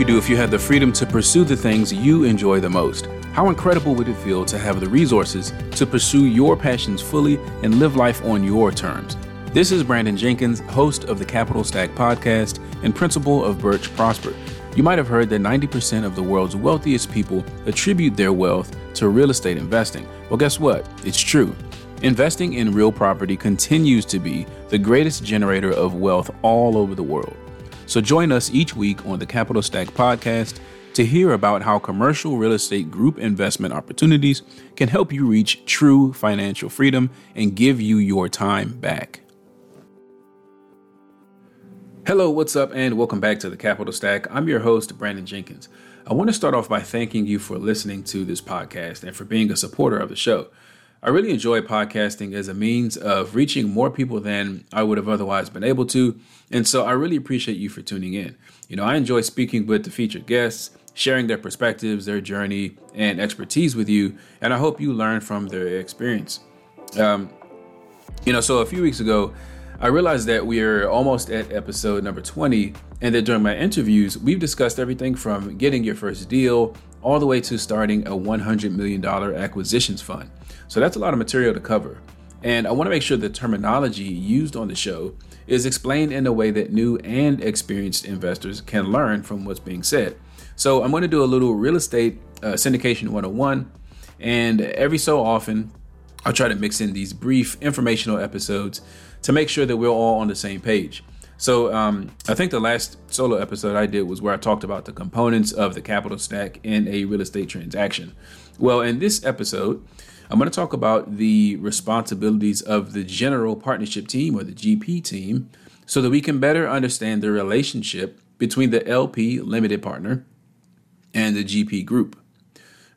you do if you had the freedom to pursue the things you enjoy the most? How incredible would it feel to have the resources to pursue your passions fully and live life on your terms? This is Brandon Jenkins, host of the Capital Stack podcast and principal of Birch Prosper. You might have heard that 90% of the world's wealthiest people attribute their wealth to real estate investing. Well, guess what? It's true. Investing in real property continues to be the greatest generator of wealth all over the world. So join us each week on the Capital Stack podcast to hear about how commercial real estate group investment opportunities can help you reach true financial freedom and give you your time back. Hello, what's up, and welcome back to the Capital Stack. I'm your host, Brandon Jenkins. I want to start off by thanking you for listening to this podcast and for being a supporter of the show. I really enjoy podcasting as a means of reaching more people than I would have otherwise been able to. And so I really appreciate you for tuning in. You know, I enjoy speaking with the featured guests, sharing their perspectives, their journey, and expertise with you. And I hope you learn from their experience. Um, you know, so a few weeks ago, I realized that we are almost at episode number 20, and that during my interviews, we've discussed everything from getting your first deal all the way to starting a $100 million acquisitions fund. So that's a lot of material to cover. And I want to make sure the terminology used on the show is explained in a way that new and experienced investors can learn from what's being said. So I'm going to do a little real estate uh, syndication 101. And every so often, I'll try to mix in these brief informational episodes to make sure that we're all on the same page. So um, I think the last solo episode I did was where I talked about the components of the capital stack in a real estate transaction. Well, in this episode, I'm going to talk about the responsibilities of the general partnership team or the GP team so that we can better understand the relationship between the LP limited partner and the GP group.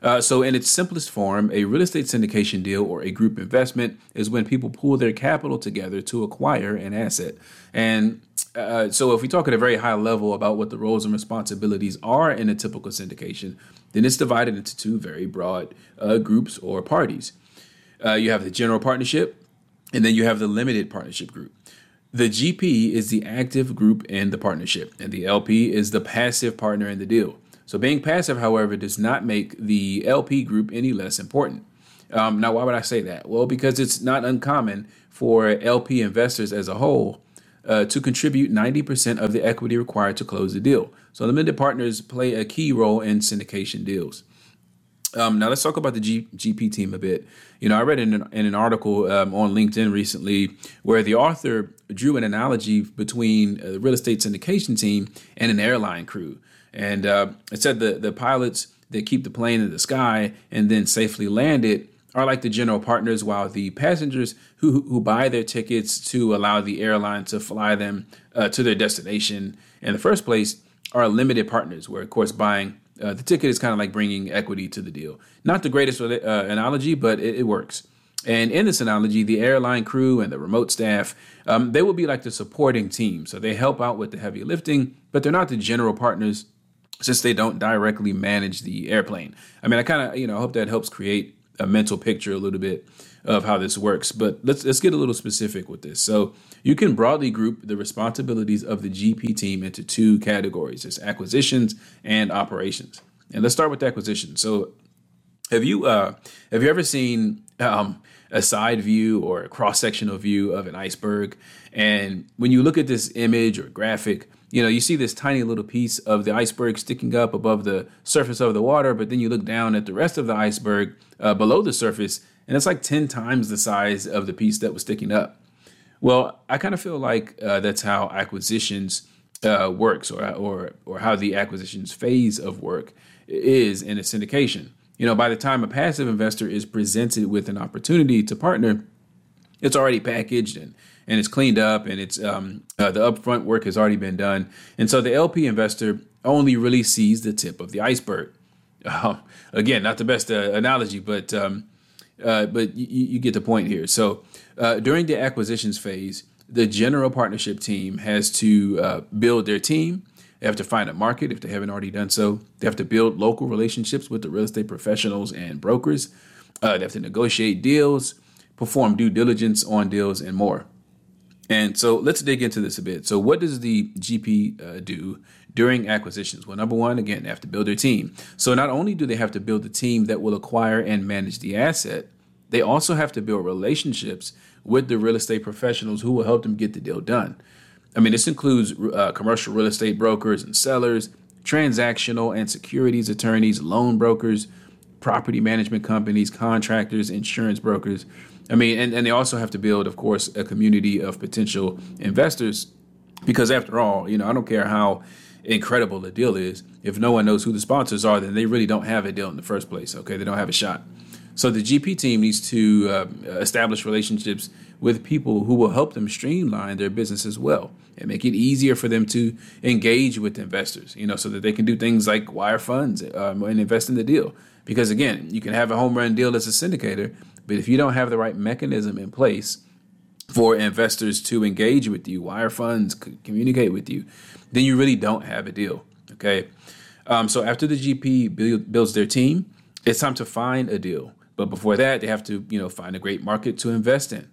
Uh, so, in its simplest form, a real estate syndication deal or a group investment is when people pool their capital together to acquire an asset. And uh, so, if we talk at a very high level about what the roles and responsibilities are in a typical syndication, then it's divided into two very broad uh, groups or parties. Uh, you have the general partnership, and then you have the limited partnership group. The GP is the active group in the partnership, and the LP is the passive partner in the deal. So, being passive, however, does not make the LP group any less important. Um, now, why would I say that? Well, because it's not uncommon for LP investors as a whole uh, to contribute 90% of the equity required to close the deal. So limited partners play a key role in syndication deals. Um, now let's talk about the G- GP team a bit. You know, I read in an, in an article um, on LinkedIn recently where the author drew an analogy between uh, the real estate syndication team and an airline crew, and uh, it said the the pilots that keep the plane in the sky and then safely land it are like the general partners, while the passengers who, who buy their tickets to allow the airline to fly them uh, to their destination in the first place are limited partners, where, of course, buying uh, the ticket is kind of like bringing equity to the deal. Not the greatest uh, analogy, but it, it, works. And in this analogy, the airline crew and the remote staff, um, they will be like the supporting team. So they help out with the heavy lifting, but they're not the general partners since they don't directly manage the airplane. I mean, I kind of, you know, hope that helps create a mental picture a little bit of how this works. But let's let's get a little specific with this. So you can broadly group the responsibilities of the GP team into two categories: it's acquisitions and operations. And let's start with acquisitions. So have you uh, have you ever seen um, a side view or a cross sectional view of an iceberg? And when you look at this image or graphic, you know, you see this tiny little piece of the iceberg sticking up above the surface of the water, but then you look down at the rest of the iceberg uh, below the surface, and it's like 10 times the size of the piece that was sticking up. Well, I kind of feel like uh, that's how acquisitions uh, works, or, or or how the acquisitions phase of work is in a syndication. You know, by the time a passive investor is presented with an opportunity to partner, it's already packaged and and it's cleaned up and it's um, uh, the upfront work has already been done. And so the LP investor only really sees the tip of the iceberg. Uh, again, not the best uh, analogy, but um, uh, but you, you, get the point here. So uh, during the acquisitions phase, the general partnership team has to uh, build their team. They have to find a market if they haven't already done so. They have to build local relationships with the real estate professionals and brokers. they have to negotiate deals, perform due diligence on deals, and more. And so let's dig into this a bit. So, what does the GP uh, do during acquisitions? Well, number one, again, they have to build their team. So not only do they have to build the team that will acquire and manage the asset, they also have to build relationships with the real estate professionals who will help them get the deal done. I mean, this includes uh, commercial real estate brokers and sellers, transactional and securities attorneys, loan brokers, property management companies, contractors, insurance brokers. I mean, and, and they also have to build, of course, a community of potential investors because, after all, you know, I don't care how incredible the deal is. If no one knows who the sponsors are, then they really don't have a deal in the first place. Okay, they don't have a shot. So the GP team needs to uh, establish relationships with people who will help them streamline their business as well and make it easier for them to engage with investors. You know, so that they can do things like wire funds um, and invest in the deal. Because again, you can have a home run deal as a syndicator, but if you don't have the right mechanism in place for investors to engage with you, wire funds, communicate with you, then you really don't have a deal. Okay. Um, so after the GP build, builds their team, it's time to find a deal. But before that, they have to, you know, find a great market to invest in.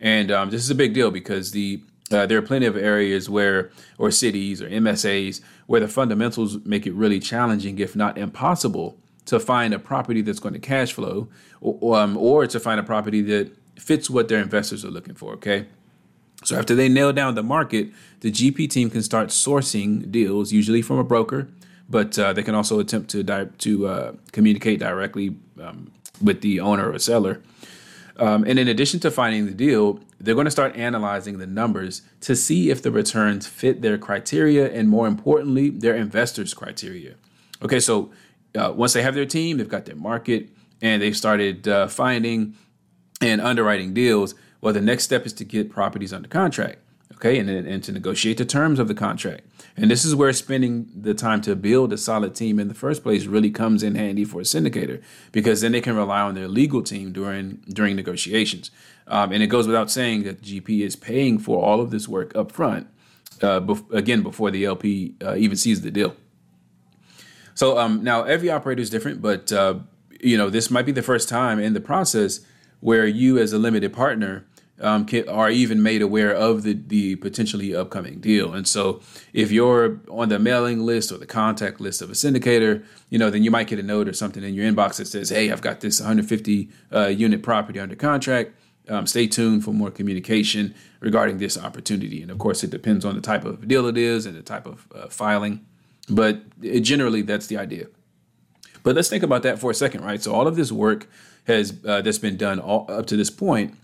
And um, this is a big deal because the uh, there are plenty of areas where, or cities or MSAs, where the fundamentals make it really challenging, if not impossible, to find a property that's going to cash flow, or, um, or to find a property that fits what their investors are looking for. Okay. So after they nail down the market, the GP team can start sourcing deals, usually from a broker, but uh, they can also attempt to di- to uh, communicate directly um, with the owner or seller. Um, and in addition to finding the deal, they're going to start analyzing the numbers to see if the returns fit their criteria and, more importantly, their investors' criteria. Okay, so uh, once they have their team, they've got their market, and they've started uh, finding and underwriting deals. Well, the next step is to get properties under contract, okay, and, and to negotiate the terms of the contract. And this is where spending the time to build a solid team in the first place really comes in handy for a syndicator because then they can rely on their legal team during during negotiations. Um, and it goes without saying that GP is paying for all of this work up front, uh, bef- again, before the LP uh, even sees the deal. So um, now every operator is different, but uh, you know this might be the first time in the process where you, as a limited partner, um, can, are even made aware of the, the potentially upcoming deal. And so, if you're on the mailing list or the contact list of a syndicator, you know, then you might get a note or something in your inbox that says, "Hey, I've got this 150 uh, unit property under contract. Um, stay tuned for more communication regarding this opportunity." And of course, it depends on the type of deal it is and the type of uh, filing, but generally, that's the idea. But let's think about that for a second, right? So all of this work has uh, that's been done all, up to this point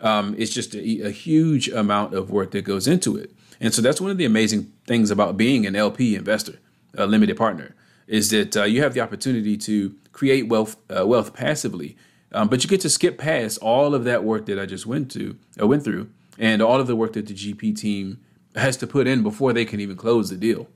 um, it's just a, a, huge amount of work that goes into it. And so that's one of the amazing things about being an LP investor, a limited partner, is that uh, you have the opportunity to create wealth uh, wealth passively, um, but you get to skip past all of that work that I just went to uh, went through, and all of the work that the GP team has to put in before they can even close the deal.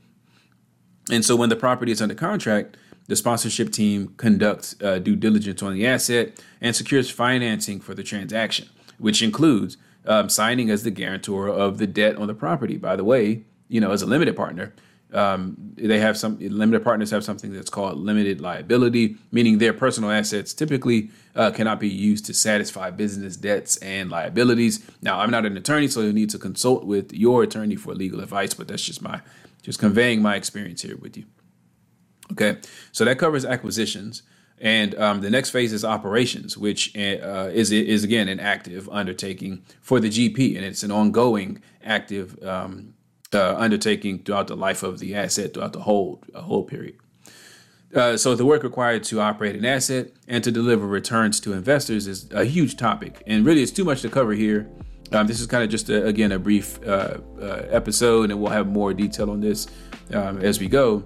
And so when the property is under contract, the sponsorship team conducts uh, due diligence on the asset and secures financing for the transaction which includes um, signing as the guarantor of the debt on the property. By the way, you know, as a limited partner, um, they have some limited partners have something that's called limited liability, meaning their personal assets typically uh, cannot be used to satisfy business debts and liabilities. Now, I'm not an attorney, so you need to consult with your attorney for legal advice, but that's just my just conveying my experience here with you. Okay, so that covers acquisitions. And um, the next phase is operations, which uh, is is again an active undertaking for the GP, and it's an ongoing active um, uh, undertaking throughout the life of the asset, throughout the whole whole period. Uh, so the work required to operate an asset and to deliver returns to investors is a huge topic, and really it's too much to cover here. Um, this is kind of just a, again a brief uh, uh, episode, and we'll have more detail on this um, as we go,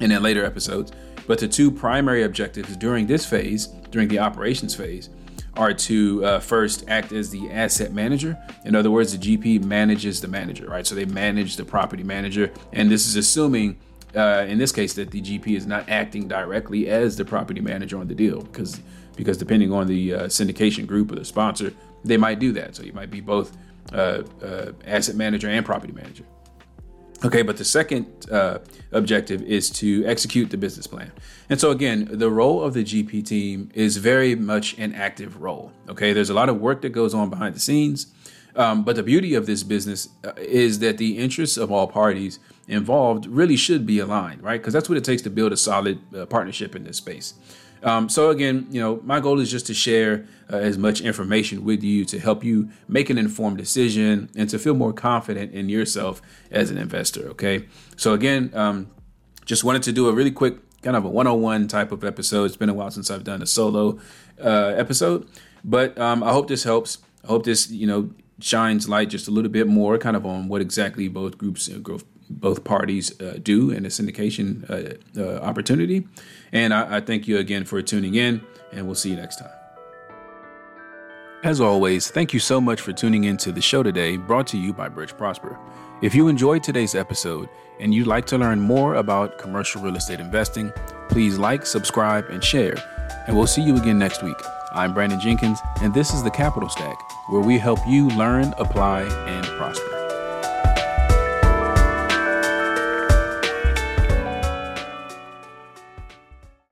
and in later episodes. But the two primary objectives during this phase, during the operations phase, are to uh, first act as the asset manager. In other words, the GP manages the manager, right? So they manage the property manager. And this is assuming, uh, in this case, that the GP is not acting directly as the property manager on the deal, because because depending on the uh, syndication group or the sponsor, they might do that. So you might be both uh, uh, asset manager and property manager. Okay, but the second uh, objective is to execute the business plan. And so, again, the role of the GP team is very much an active role. Okay, there's a lot of work that goes on behind the scenes. Um, but the beauty of this business uh, is that the interests of all parties involved really should be aligned, right? Because that's what it takes to build a solid uh, partnership in this space. Um, so again, you know, my goal is just to share uh, as much information with you to help you make an informed decision and to feel more confident in yourself as an investor. Okay. So again, um, just wanted to do a really quick kind of a one-on-one type of episode. It's been a while since I've done a solo uh, episode, but um, I hope this helps. I hope this, you know, shines light just a little bit more, kind of on what exactly both groups, uh, both parties uh, do in a syndication uh, uh, opportunity. And I, I thank you again for tuning in, and we'll see you next time. As always, thank you so much for tuning in to the show today, brought to you by Birch Prosper. If you enjoyed today's episode and you'd like to learn more about commercial real estate investing, please like, subscribe, and share. And we'll see you again next week. I'm Brandon Jenkins, and this is the Capital Stack, where we help you learn, apply, and prosper.